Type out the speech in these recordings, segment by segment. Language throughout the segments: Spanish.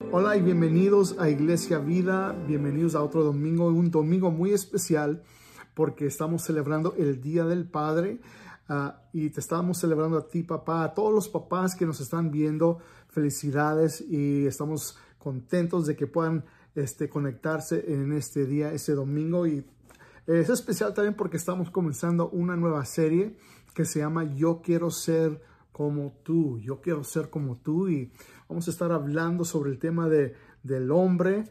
Hola y bienvenidos a Iglesia Vida, bienvenidos a otro domingo, un domingo muy especial porque estamos celebrando el Día del Padre. Uh, y te estamos celebrando a ti papá, a todos los papás que nos están viendo, felicidades y estamos contentos de que puedan este, conectarse en este día, ese domingo. Y es especial también porque estamos comenzando una nueva serie que se llama Yo quiero ser como tú, yo quiero ser como tú. Y vamos a estar hablando sobre el tema de, del hombre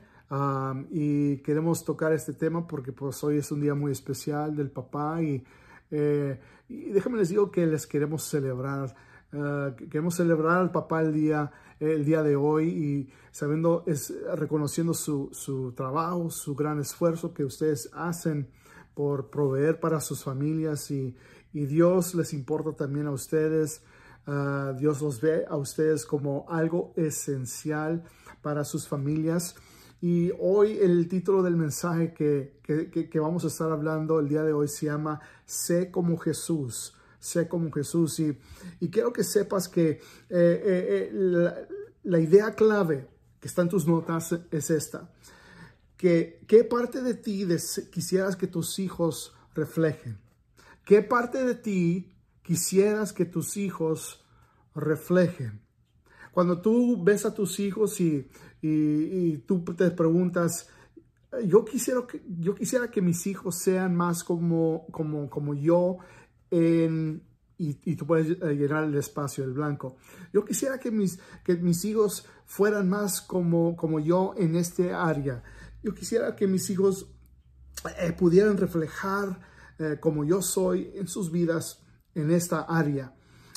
y queremos tocar este tema porque pues hoy es un día muy especial del papá y, eh, y déjame les digo que les queremos celebrar. Uh, queremos celebrar al papá el día, el día de hoy y sabiendo, es reconociendo su, su trabajo, su gran esfuerzo que ustedes hacen por proveer para sus familias y, y Dios les importa también a ustedes. Uh, Dios los ve a ustedes como algo esencial para sus familias. Y hoy el título del mensaje que, que, vamos a estar hablando el día de hoy se llama Sé como Jesús. Sé como Jesús. Y, y quiero que sepas que eh, eh, eh, la, idea clave que está en tus notas es esta. Que, ¿Qué parte de ti quisieras que tus hijos reflejen? ¿Qué parte de ti quisieras que tus hijos reflejen. Cuando tú ves a tus hijos y, y, tú te preguntas, yo quisiera que, yo quisiera que mis hijos sean más como, como, como yo y, tú puedes llenar el espacio, el blanco. Yo quisiera que mis, que mis hijos fueran más como, como yo en este área. Yo quisiera que mis hijos eh, pudieran reflejar eh, como yo soy en sus vidas en esta área.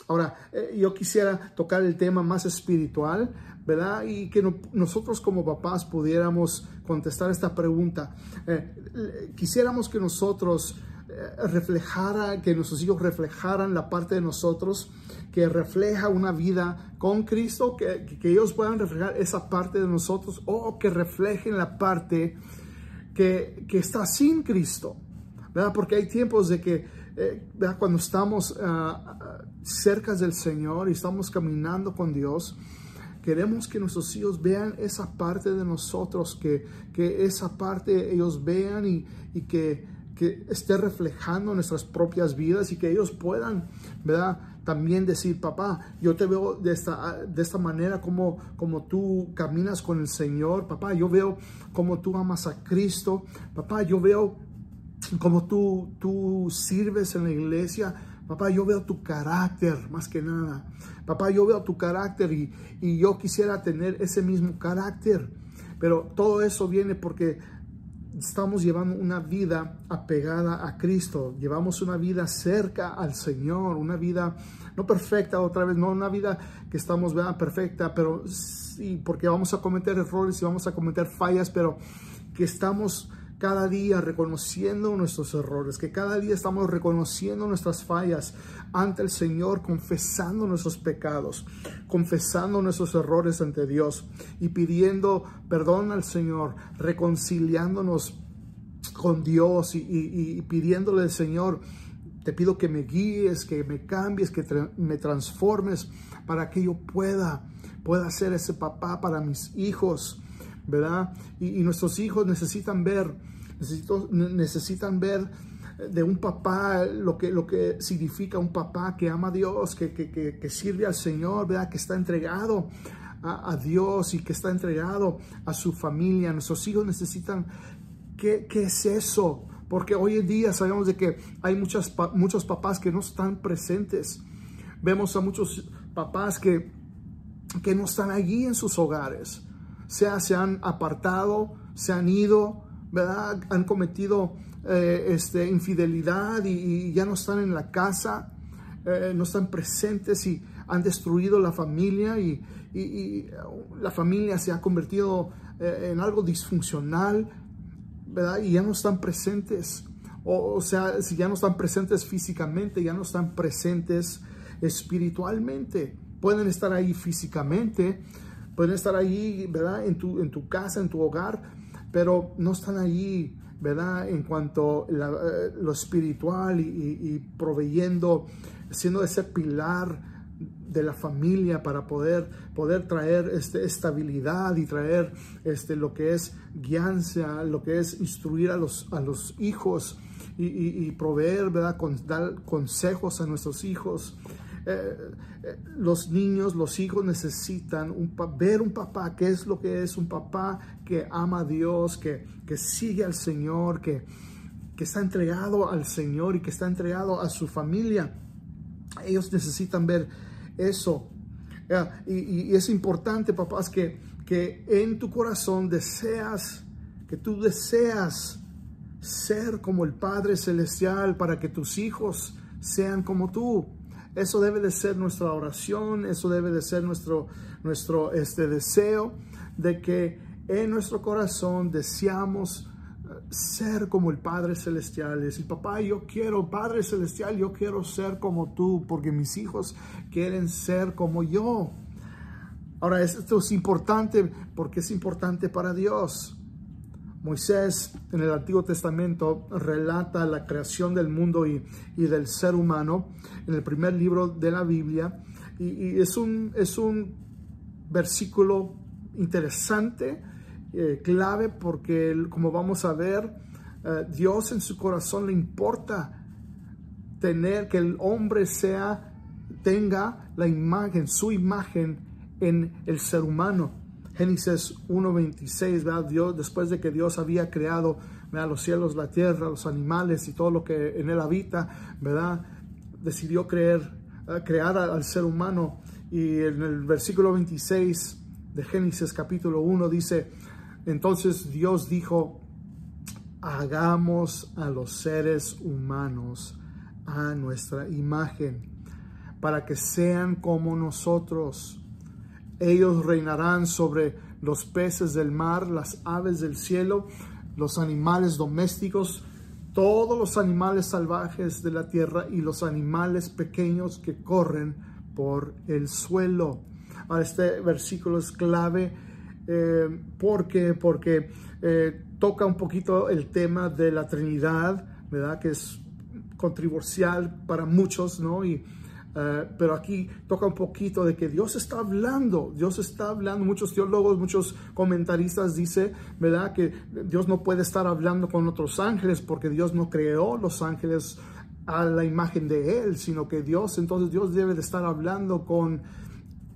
Ahora, eh, yo quisiera tocar el tema más espiritual, ¿verdad? Y que no, nosotros como papás pudiéramos contestar esta pregunta. Eh, quisiéramos que nosotros eh, reflejara, que nuestros hijos reflejaran la parte de nosotros que refleja una vida con Cristo, que, que ellos puedan reflejar esa parte de nosotros o que reflejen la parte que, que está sin Cristo, ¿verdad? Porque hay tiempos de que eh, cuando estamos uh, cerca del Señor y estamos caminando con Dios, queremos que nuestros hijos vean esa parte de nosotros, que, que esa parte ellos vean y, y que, que, esté reflejando nuestras propias vidas y que ellos puedan, ¿verdad? También decir, papá, yo te veo de esta, de esta manera como, como tú caminas con el Señor, papá, yo veo como tú amas a Cristo, papá, yo veo como tú, tú sirves en la iglesia, papá, yo veo tu carácter más que nada. Papá, yo veo tu carácter y, y yo quisiera tener ese mismo carácter. Pero todo eso viene porque estamos llevando una vida apegada a Cristo, llevamos una vida cerca al Señor, una vida no perfecta otra vez, no una vida que estamos ¿verdad? perfecta, pero sí, porque vamos a cometer errores y vamos a cometer fallas, pero que estamos cada día reconociendo nuestros errores, que cada día estamos reconociendo nuestras fallas ante el Señor, confesando nuestros pecados, confesando nuestros errores ante Dios y pidiendo perdón al Señor, reconciliándonos con Dios y, pidiéndole al Señor, te pido que me guíes, que me cambies, que me transformes para que yo pueda, pueda ser ese papá para mis hijos, ¿verdad? Y, nuestros hijos necesitan ver, necesito, necesitan ver de un papá lo que, lo que significa un papá que ama a Dios, que, que, que, que sirve al Señor, ¿verdad? Que está entregado a, a, Dios y que está entregado a su familia. Nuestros hijos necesitan, ¿qué, qué es eso? Porque hoy en día sabemos de que hay muchas, muchos papás que no están presentes. Vemos a muchos papás que, que no están allí en sus hogares sea se han apartado, se han ido, ¿verdad? Han cometido eh, este, infidelidad y, ya no están en la casa, eh, no están presentes y han destruido la familia y, y, y la familia se ha convertido eh, en algo disfuncional, ¿verdad? Y ya no están presentes. O, o sea, si ya no están presentes físicamente, ya no están presentes espiritualmente. Pueden estar ahí físicamente, pueden estar ahí, ¿verdad? En tu, en tu casa, en tu hogar, pero no están allí, ¿verdad? En cuanto a la, lo espiritual y, proveyendo, siendo ese pilar de la familia para poder, poder traer este, estabilidad y traer este, lo que es guianza, lo que es instruir a los, a los hijos y, proveer, ¿verdad? Con, dar consejos a nuestros hijos. Eh, eh, los niños, los hijos necesitan un, ver un papá, qué es lo que es un papá que ama a Dios, que, que sigue al Señor, que, que está entregado al Señor y que está entregado a su familia. Ellos necesitan ver eso. Y, es importante, papás, que, que en tu corazón deseas, que tú deseas ser como el Padre Celestial para que tus hijos sean como tú. Eso debe de ser nuestra oración, eso debe de ser nuestro, nuestro este deseo de que en nuestro corazón deseamos eh, ser como el Padre Celestial. Decir, papá, yo quiero, Padre Celestial, yo quiero ser como tú, porque mis hijos quieren ser como yo. Ahora, esto es importante porque es importante para Dios. Moisés en el Antiguo Testamento relata la creación del mundo y, del ser humano en el primer libro de la Biblia y, es, un, es un versículo interesante, eh, clave, porque como vamos a ver, eh, Dios en su corazón le importa tener que el hombre sea, tenga la imagen, su imagen en el ser humano. Génesis 1.26, ¿verdad? Dios, después de que Dios había creado los cielos, la tierra, los animales y todo lo que en él habita, ¿verdad? Decidió creer, crear al ser humano. Y en el versículo 26 de Génesis capítulo 1 dice, entonces Dios dijo, hagamos a los seres humanos a nuestra imagen, para que sean como nosotros ellos reinarán sobre los peces del mar, las aves del cielo, los animales domésticos, todos los animales salvajes de la tierra y los animales pequeños que corren por el suelo. este versículo es clave eh, porque, porque eh, toca un poquito el tema de la Trinidad, ¿verdad? Que es controversial para muchos, ¿no? Y, eh, pero aquí toca un poquito de que Dios está hablando, Dios está hablando, muchos teólogos, muchos comentaristas dicen, ¿verdad? Que Dios no puede estar hablando con otros ángeles porque Dios no creó los ángeles a la imagen de Él, sino que Dios, entonces Dios debe de estar hablando con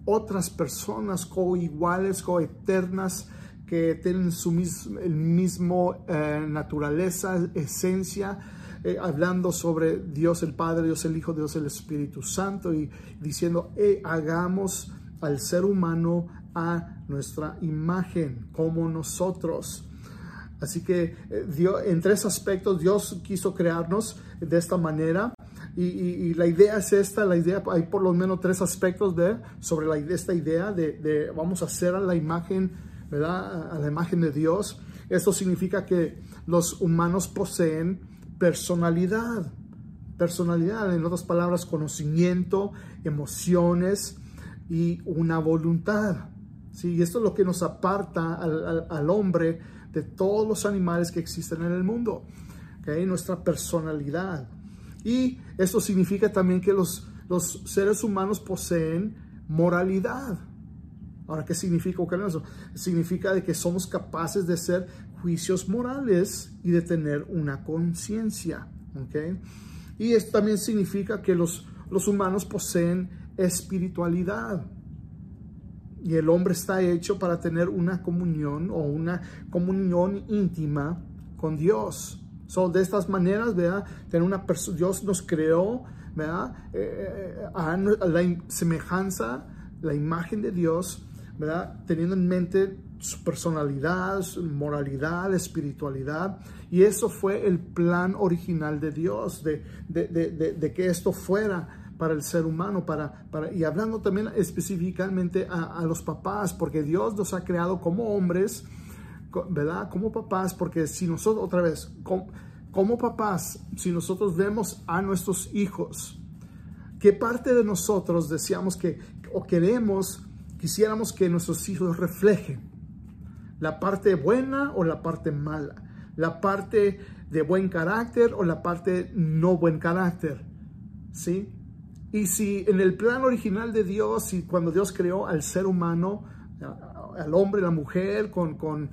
otras personas coiguales, coeternas, que tienen su mismo, el mismo eh, naturaleza, esencia, eh, hablando sobre Dios el Padre, Dios el Hijo, Dios el Espíritu Santo y diciendo, eh, hagamos al ser humano a nuestra imagen, como nosotros. Así que eh, Dios, en tres aspectos Dios quiso crearnos de esta manera. Y, la idea es esta, la idea, hay por lo menos tres aspectos de, sobre la, esta idea de, de, vamos a hacer a la imagen, ¿verdad? A la imagen de Dios. Esto significa que los humanos poseen personalidad. Personalidad, en otras palabras, conocimiento, emociones y una voluntad. ¿sí? Y esto es lo que nos aparta al, hombre de todos los animales que existen en el mundo. ¿okay? Nuestra personalidad. Y esto significa también que los, los seres humanos poseen moralidad. Ahora, ¿qué significa eso? Significa de que somos capaces de hacer juicios morales y de tener una conciencia. ¿okay? Y esto también significa que los, los humanos poseen espiritualidad. Y el hombre está hecho para tener una comunión o una comunión íntima con Dios. son de estas maneras, ¿verdad? Tener una Dios nos creó, ¿verdad? Eh, eh, a la semejanza, la imagen de Dios ¿verdad? Teniendo en mente su personalidad, su moralidad, espiritualidad. Y eso fue el plan original de Dios, de, que esto fuera para el ser humano, para, para, y hablando también específicamente a, los papás, porque Dios nos ha creado como hombres, ¿verdad? Como papás, porque si nosotros, otra vez, como, como papás, si nosotros vemos a nuestros hijos, ¿qué parte de nosotros deseamos que o queremos quisiéramos que nuestros hijos reflejen la parte buena o la parte mala, la parte de buen carácter o la parte no buen carácter, ¿sí? Y si en el plan original de Dios, y cuando Dios creó al ser humano, al hombre, la mujer, con, con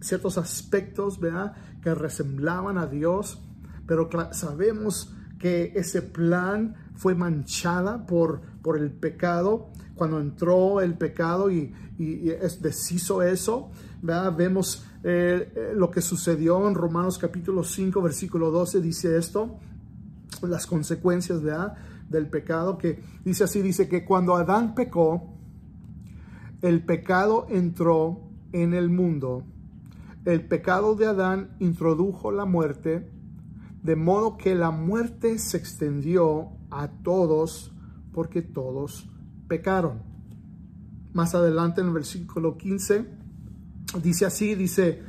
ciertos aspectos, ¿verdad? Que resemblaban a Dios, pero sabemos que ese plan fue manchada por, por el pecado. Cuando entró el pecado y, y, es, deshizo eso, vemos eh, eh, lo que sucedió en Romanos capítulo 5, versículo 12, dice esto, las consecuencias del pecado, que dice así, dice que cuando Adán pecó, el pecado entró en el mundo. El pecado de Adán introdujo la muerte, de modo que la muerte se extendió a todos porque todos pecaron. Más adelante en el versículo 15 dice así, dice,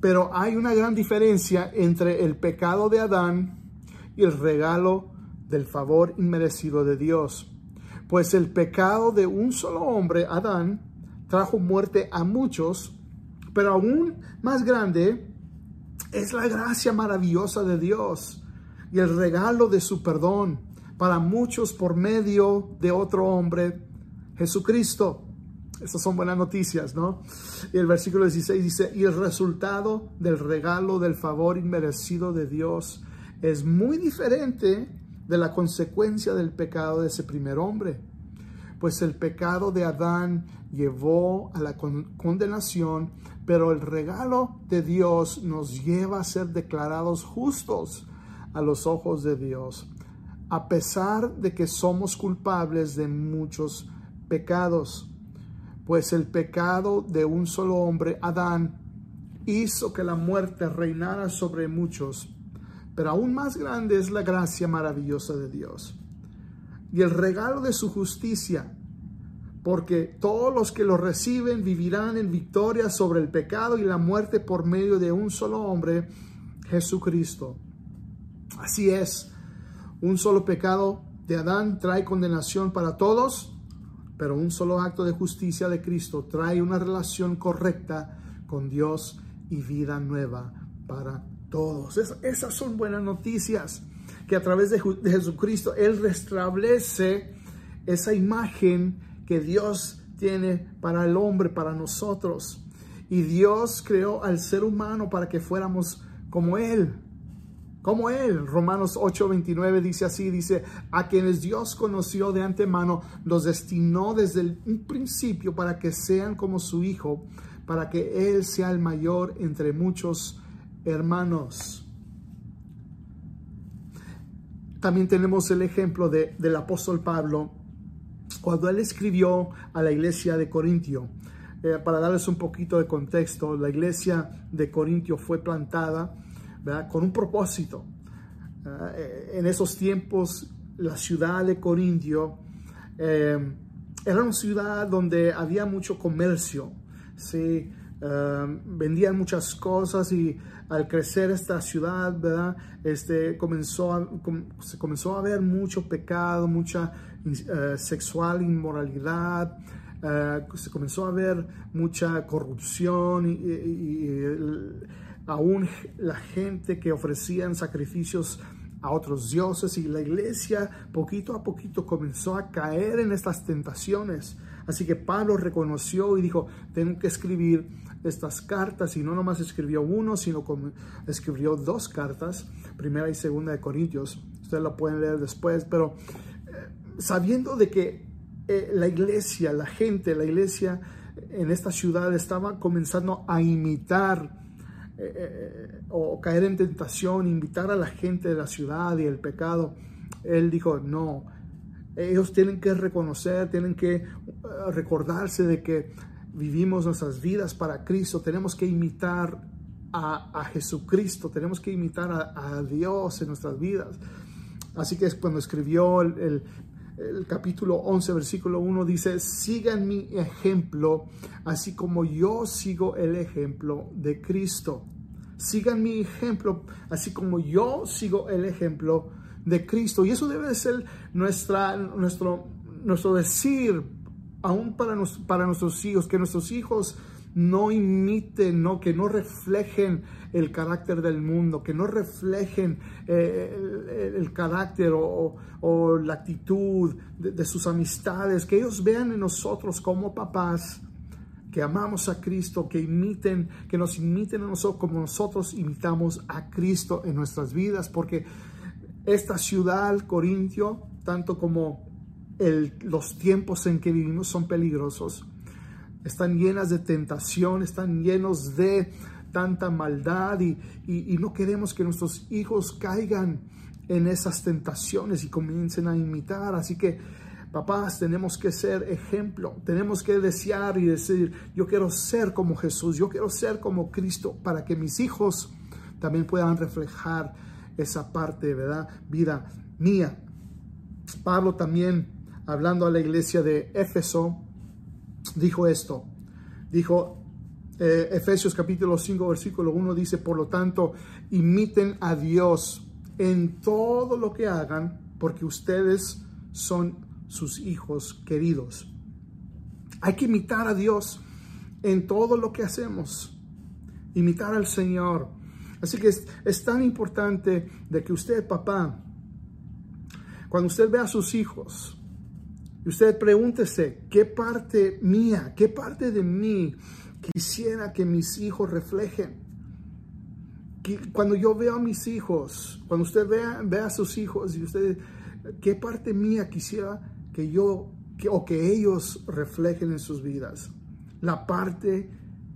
pero hay una gran diferencia entre el pecado de Adán y el regalo del favor inmerecido de Dios. Pues el pecado de un solo hombre, Adán, trajo muerte a muchos, pero aún más grande es la gracia maravillosa de Dios y el regalo de su perdón para muchos por medio de otro hombre, Jesucristo. Estas son buenas noticias, ¿no? Y el versículo 16 dice, y el resultado del regalo del favor inmerecido de Dios es muy diferente de la consecuencia del pecado de ese primer hombre. Pues el pecado de Adán llevó a la condenación, pero el regalo de Dios nos lleva a ser declarados justos a los ojos de Dios, a pesar de que somos culpables de muchos pecados. Pues el pecado de un solo hombre, Adán, hizo que la muerte reinara sobre muchos, pero aún más grande es la gracia maravillosa de Dios y el regalo de su justicia porque todos los que lo reciben vivirán en victoria sobre el pecado y la muerte por medio de un solo hombre, Jesucristo. Así es, un solo pecado de Adán trae condenación para todos, pero un solo acto de justicia de Cristo trae una relación correcta con Dios y vida nueva para todos. esas son buenas noticias, que a través de, de Jesucristo Él restablece esa imagen que Dios tiene para el hombre, para nosotros. Y Dios creó al ser humano para que fuéramos como Él, como Él. Romanos 8:29 dice así, dice, a quienes Dios conoció de antemano, los destinó desde el, un principio para que sean como su Hijo, para que Él sea el mayor entre muchos hermanos. También tenemos el ejemplo de, del apóstol Pablo cuando él escribió a la iglesia de Corintio, eh, para darles un poquito de contexto, la iglesia de Corintio fue plantada con un propósito. Eh, en esos tiempos, la ciudad de Corintio eh, era una ciudad donde había mucho comercio, ¿sí? vendían muchas cosas y al crecer esta ciudad, ¿verdad? Este, comenzó se comenzó a ver mucho pecado, mucha eh, sexual inmoralidad, eh, se comenzó a ver mucha corrupción y, aún la gente que ofrecían sacrificios a otros dioses y la iglesia poquito a poquito comenzó a caer en estas tentaciones. Así que Pablo reconoció y dijo, tengo que escribir estas cartas y no nomás escribió uno, sino escribió dos cartas, primera y segunda de Corintios. Ustedes lo pueden leer después, pero sabiendo de que eh, la iglesia, la gente, la iglesia en esta ciudad estaba comenzando a imitar eh, eh, o caer en tentación, invitar a la gente de la ciudad y el pecado, él dijo, no, ellos tienen que reconocer, tienen que recordarse de que vivimos nuestras vidas para Cristo, tenemos que imitar a, Jesucristo, tenemos que imitar a, Dios en nuestras vidas. Así que es cuando escribió el capítulo 11, versículo 1 dice, sigan mi ejemplo, así como yo sigo el ejemplo de Cristo. Sigan mi ejemplo, así como yo sigo el ejemplo de Cristo. Y eso debe ser nuestra, nuestro, nuestro decir, aún para, para nuestros hijos, que nuestros hijos no imiten, no, que no reflejen el carácter del mundo, que no reflejen eh, el, carácter o, la actitud de, sus amistades, que ellos vean en nosotros como papás que amamos a Cristo, que imiten, que nos imiten a nosotros como nosotros imitamos a Cristo en nuestras vidas, porque esta ciudad, Corintio, tanto como los tiempos en que vivimos son peligrosos, están llenas de tentación, están llenos de tanta maldad y, no queremos que nuestros hijos caigan en esas tentaciones y comiencen a imitar. Así que, papás, tenemos que ser ejemplo, tenemos que desear y decir, yo quiero ser como Jesús, yo quiero ser como Cristo, para que mis hijos también puedan reflejar esa parte, ¿verdad? Vida mía. Pablo también, hablando a la iglesia de Éfeso, dijo esto. Dijo, eh, Efesios capítulo 5, versículo 1 dice, por lo tanto, imiten a Dios en todo lo que hagan, porque ustedes son sus hijos queridos. Hay que imitar a Dios en todo lo que hacemos. Imitar al Señor. Así que es, es tan importante de que usted, papá, cuando usted ve a sus hijos, usted pregúntese, ¿qué parte mía, qué parte de mí quisiera que mis hijos reflejen. cuando yo veo a mis hijos, cuando usted vea, vea a sus hijos y usted, ¿qué parte mía quisiera que yo o que ellos reflejen en sus vidas? La parte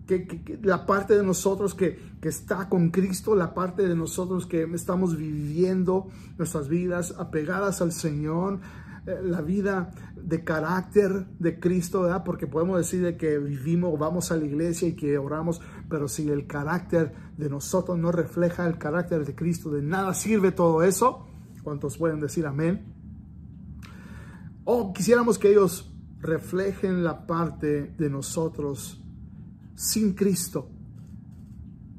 que, la parte de nosotros que, que, está con Cristo, la parte de nosotros que estamos viviendo nuestras vidas apegadas al Señor, la vida de carácter de Cristo. Porque podemos decir de que vivimos, vamos a la iglesia y que oramos, pero si el carácter de nosotros no refleja el carácter de Cristo, de nada sirve todo eso. ¿Cuántos pueden decir amén? O quisiéramos que ellos reflejen la parte de nosotros sin Cristo.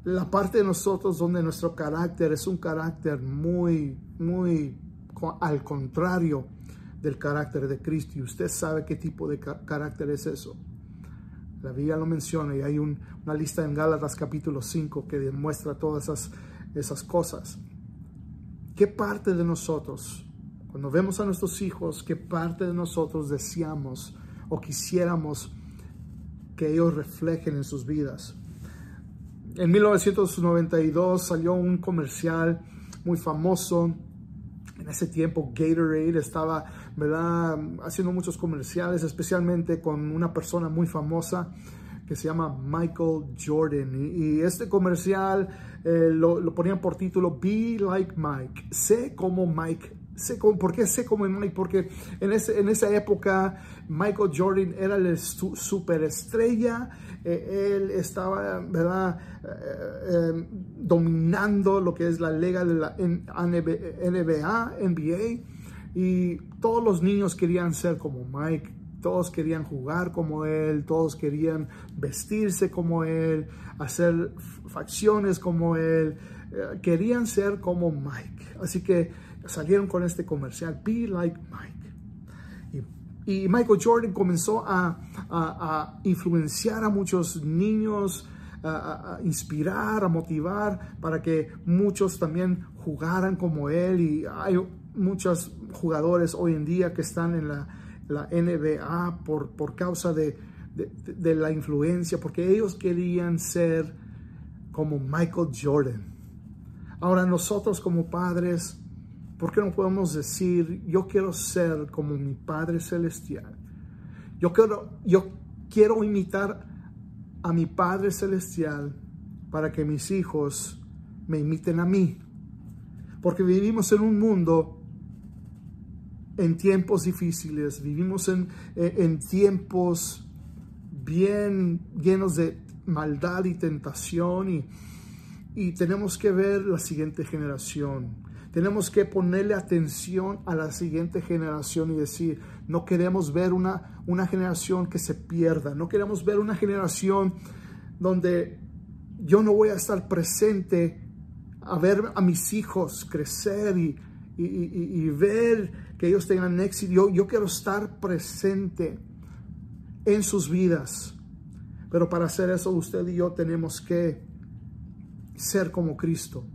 La parte de nosotros donde nuestro carácter es un carácter muy, muy al contrario del carácter de Cristo. Y usted sabe qué tipo de carácter es eso. La Biblia lo menciona y hay una lista en Gálatas capítulo 5 que demuestra todas esas, esas cosas. ¿Qué parte de nosotros, cuando vemos a nuestros hijos, qué parte de nosotros deseamos o quisiéramos que ellos reflejen en sus vidas? En 1992 salió un comercial muy famoso en ese tiempo Gatorade estaba, ¿verdad? Haciendo muchos comerciales, especialmente con una persona muy famosa que se llama Michael Jordan. Y, este comercial eh, lo, lo, ponían por título Be Like Mike. Sé como Mike. Sé ¿Por qué sé como Mike? Porque en, ese, en esa época Michael Jordan era la superestrella eh, él estaba, ¿verdad?, eh, em, dominando lo que es la liga de la NBA, NBA, y todos los niños querían ser como Mike, todos querían jugar como él, todos querían vestirse como él, hacer facciones como él, eh, querían ser como Mike. Así que salieron con este comercial, Be Like Mike. Y Michael Jordan comenzó a, influenciar a muchos niños, a, inspirar, a motivar para que muchos también jugaran como él. Y hay muchos jugadores hoy en día que están en la, NBA por, por causa de, de la influencia, porque ellos querían ser como Michael Jordan. Ahora nosotros como padres, ¿Por qué no podemos decir, yo quiero ser como mi Padre Celestial? Yo quiero, yo quiero imitar a mi Padre Celestial para que mis hijos me imiten a mí. Porque vivimos en un mundo en tiempos difíciles, vivimos en, en tiempos bien llenos de maldad y tentación y, y tenemos que ver la siguiente generación. Tenemos que ponerle atención a la siguiente generación y decir, no queremos ver una, una generación que se pierda, no queremos ver una generación donde yo no voy a estar presente a ver a mis hijos crecer y, y, ver que ellos tengan éxito. Yo, yo quiero estar presente en sus vidas. Pero para hacer eso usted y yo tenemos que ser como Cristo.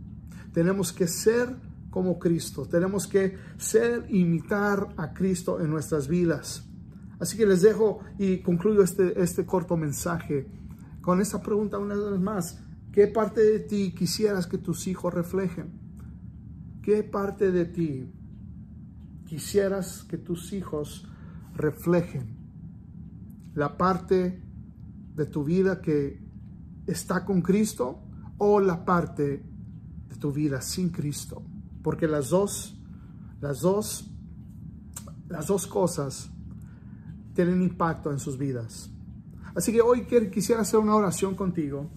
Tenemos que ser como Cristo. Tenemos que ser, imitar a Cristo en nuestras vidas. Así que les dejo y concluyo este, este corto mensaje con esa pregunta una vez más. ¿Qué parte de ti quisieras que tus hijos reflejen? ¿Qué parte de ti quisieras que tus hijos reflejen? La parte de tu vida que está con Cristo o la parte de tu vida sin Cristo. Porque las dos, las dos, las dos cosas tienen impacto en sus vidas. Así que hoy quisiera hacer una oración contigo.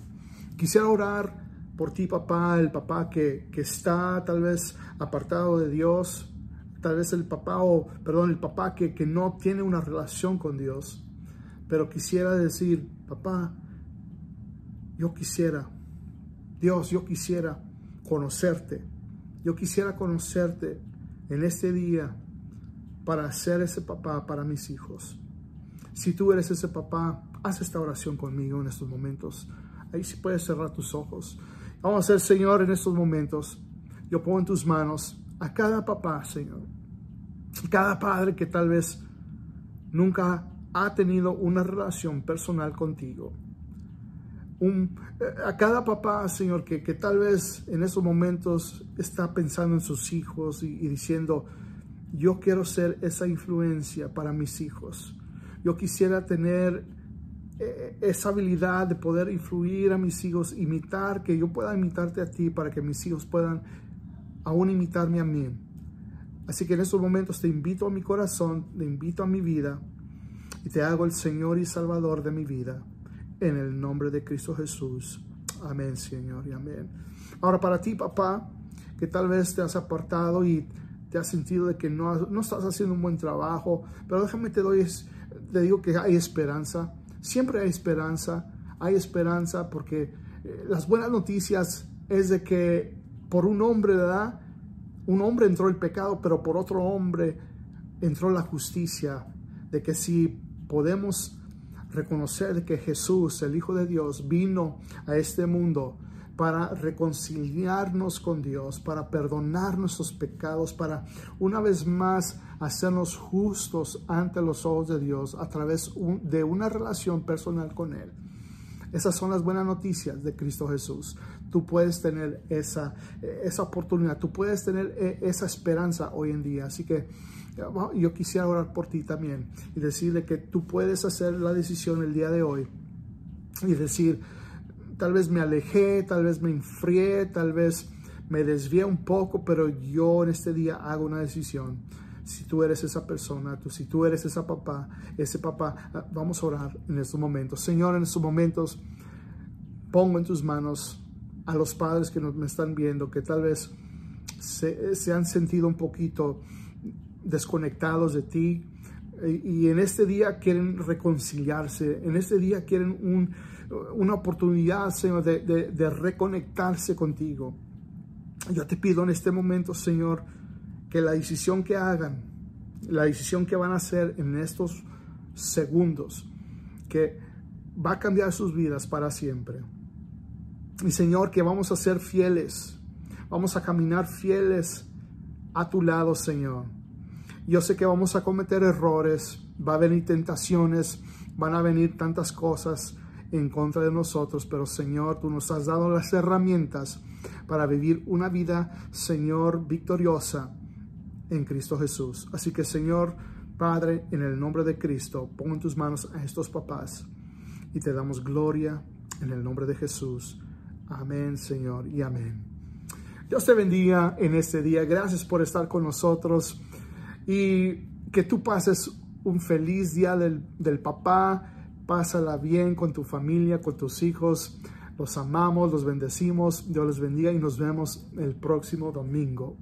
Quisiera orar por ti, papá, el papá que, que está tal vez apartado de Dios, tal vez el papá o, perdón, el papá que, que no tiene una relación con Dios. Pero quisiera decir, papá, yo quisiera, Dios, yo quisiera conocerte. Yo quisiera conocerte en este día para ser ese papá para mis hijos. Si tú eres ese papá, haz esta oración conmigo en estos momentos. Ahí sí puedes cerrar tus ojos. Vamos a hacer, Señor, en estos momentos. Yo pongo en tus manos a cada papá, Señor. Cada padre que tal vez nunca ha tenido una relación personal contigo. Eh, a cada papá, Señor, que, que, tal vez en esos momentos está pensando en sus hijos y, diciendo, yo quiero ser esa influencia para mis hijos. Yo quisiera tener eh, esa habilidad de poder influir a mis hijos, imitar, que yo pueda imitarte a ti para que mis hijos puedan aún imitarme a mí. Así que en estos momentos te invito a mi corazón, te invito a mi vida y te hago el Señor y Salvador de mi vida en el nombre de Cristo Jesús. Amén, Señor, y amén. Ahora para ti, papá, que tal vez te has apartado y te has sentido de que no, no estás haciendo un buen trabajo, pero déjame te doy, te digo que hay esperanza. Siempre hay esperanza, hay esperanza porque eh, las buenas noticias es de que por un hombre, ¿verdad? Un hombre entró el pecado, pero por otro hombre entró la justicia, de que si podemos reconocer que Jesús, el Hijo de Dios, vino a este mundo para reconciliarnos con Dios, para perdonar nuestros pecados, para una vez más hacernos justos ante los ojos de Dios a través de una relación personal con Él. Esas son las buenas noticias de Cristo Jesús. Tú puedes tener esa, esa oportunidad, tú puedes tener eh, esa esperanza hoy en día. Así que yo quisiera orar por ti también y decirle que tú puedes hacer la decisión el día de hoy y decir, tal vez me alejé, tal vez me enfrié, tal vez me desvié un poco, pero yo en este día hago una decisión. Si tú eres esa persona, tú, si tú eres esa papá, ese papá, ah, vamos a orar en estos momentos. Señor, en estos momentos pongo en tus manos a los padres que nos, me están viendo, que tal vez se, se han sentido un poquito desconectados de ti y en este día quieren reconciliarse, en este día quieren una oportunidad, Señor, de, de, reconectarse contigo. Yo te pido en este momento, Señor, que la decisión que hagan, la decisión que van a hacer en estos segundos, que va a cambiar sus vidas para siempre. Y Señor, que vamos a ser fieles, vamos a caminar fieles a tu lado, Señor yo sé que vamos a cometer errores, va a venir tentaciones, van a venir tantas cosas en contra de nosotros, pero Señor, tú nos has dado las herramientas para vivir una vida, Señor, victoriosa en Cristo Jesús. Así que, Señor, Padre, en el nombre de Cristo, en tus manos a estos papás y te damos gloria en el nombre de Jesús. Amén, Señor, y amén. Dios te bendiga en este día. Gracias por estar con nosotros y que tú pases un feliz día del, del papá, pásala bien con tu familia, con tus hijos. Los amamos, los bendecimos, Dios les bendiga y nos vemos el próximo domingo.